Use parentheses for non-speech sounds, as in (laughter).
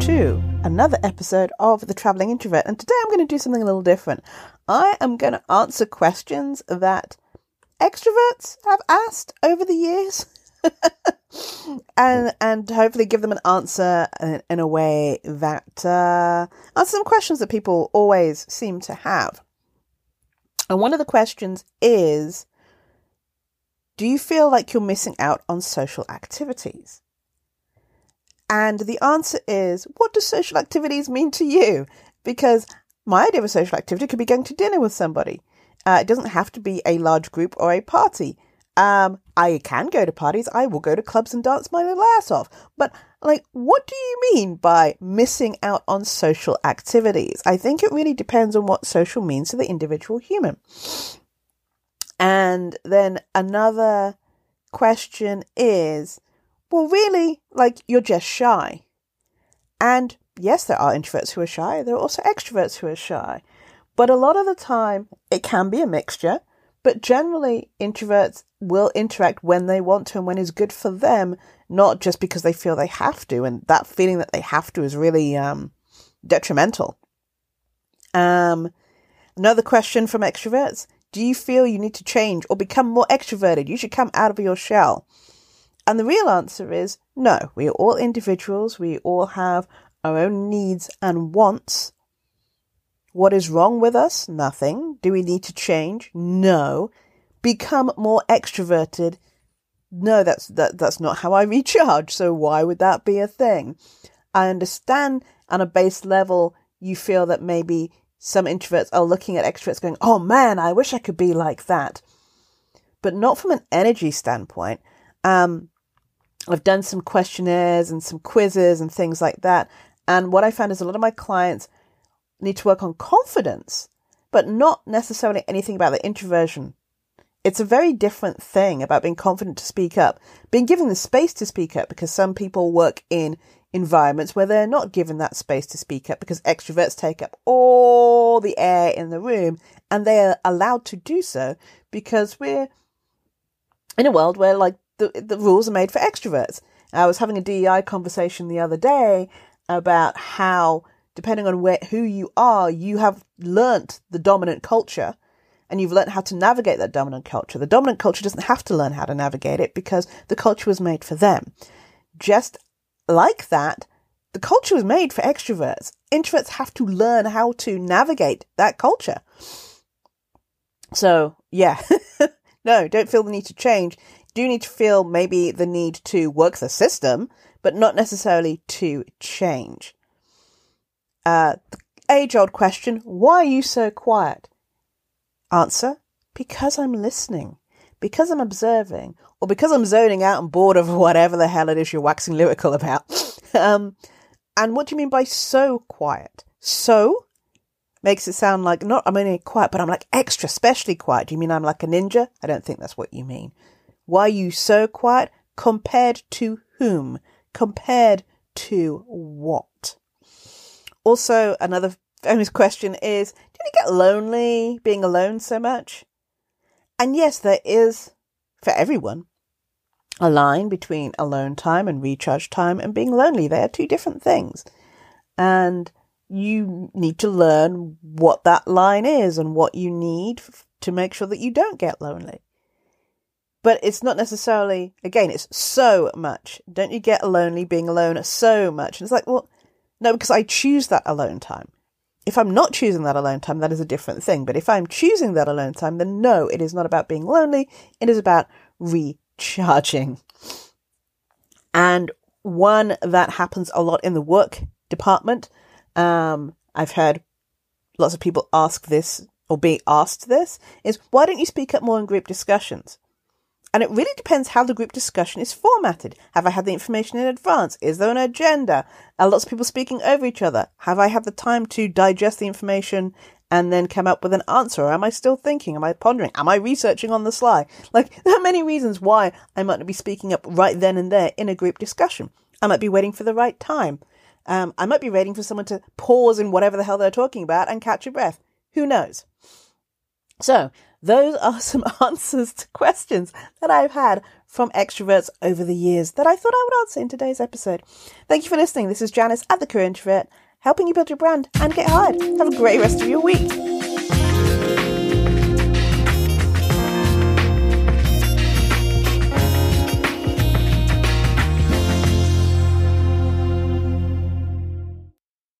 to another episode of The Traveling Introvert. And today I'm going to do something a little different. I am going to answer questions that extroverts have asked over the years. (laughs) and and hopefully give them an answer in, in a way that uh, some questions that people always seem to have. And one of the questions is Do you feel like you're missing out on social activities? And the answer is What do social activities mean to you? Because my idea of a social activity could be going to dinner with somebody. Uh, it doesn't have to be a large group or a party. Um, I can go to parties. I will go to clubs and dance my little ass off. But like, what do you mean by missing out on social activities? I think it really depends on what social means to the individual human. And then another question is, well, really, like, you're just shy. And yes, there are introverts who are shy. There are also extroverts who are shy. But a lot of the time, it can be a mixture. But generally, introverts will interact when they want to and when is good for them, not just because they feel they have to. And that feeling that they have to is really um, detrimental. Um, another question from extroverts Do you feel you need to change or become more extroverted? You should come out of your shell. And the real answer is no. We are all individuals, we all have our own needs and wants. What is wrong with us? Nothing. Do we need to change? No. Become more extroverted? No, that's that that's not how I recharge. So why would that be a thing? I understand on a base level you feel that maybe some introverts are looking at extroverts going, "Oh man, I wish I could be like that." But not from an energy standpoint. Um, I've done some questionnaires and some quizzes and things like that. And what I found is a lot of my clients need to work on confidence, but not necessarily anything about the introversion. It's a very different thing about being confident to speak up, being given the space to speak up, because some people work in environments where they're not given that space to speak up because extroverts take up all the air in the room and they are allowed to do so because we're in a world where like the, the rules are made for extroverts. I was having a DEI conversation the other day about how depending on where who you are, you have learnt the dominant culture and you've learnt how to navigate that dominant culture. The dominant culture doesn't have to learn how to navigate it because the culture was made for them. Just like that, the culture was made for extroverts. Introverts have to learn how to navigate that culture. So, yeah. (laughs) no, don't feel the need to change. Do need to feel maybe the need to work the system, but not necessarily to change. Uh, the age old question why are you so quiet? Answer because I'm listening, because I'm observing, or because I'm zoning out and bored of whatever the hell it is you're waxing lyrical about. (laughs) um, and what do you mean by so quiet? So makes it sound like not I'm only quiet, but I'm like extra specially quiet. Do you mean I'm like a ninja? I don't think that's what you mean. Why are you so quiet? Compared to whom? Compared to what? Also, another famous question is Do you get lonely being alone so much? And yes, there is, for everyone, a line between alone time and recharge time and being lonely. They are two different things. And you need to learn what that line is and what you need to make sure that you don't get lonely. But it's not necessarily, again, it's so much. Don't you get lonely being alone so much? And it's like, well, no, because I choose that alone time. If I'm not choosing that alone time, that is a different thing. But if I'm choosing that alone time, then no, it is not about being lonely. It is about recharging. And one that happens a lot in the work department. Um, I've heard lots of people ask this or be asked this is why don't you speak up more in group discussions? And it really depends how the group discussion is formatted. Have I had the information in advance? Is there an agenda? Are lots of people speaking over each other? Have I had the time to digest the information and then come up with an answer? Or am I still thinking? Am I pondering? Am I researching on the sly? Like, (laughs) there are many reasons why I might not be speaking up right then and there in a group discussion. I might be waiting for the right time. Um, I might be waiting for someone to pause in whatever the hell they're talking about and catch a breath. Who knows? So, those are some (laughs) answers to questions that I've had from extroverts over the years that I thought I would answer in today's episode. Thank you for listening. This is Janice at The Career Introvert, helping you build your brand and get hired. Have a great rest of your week.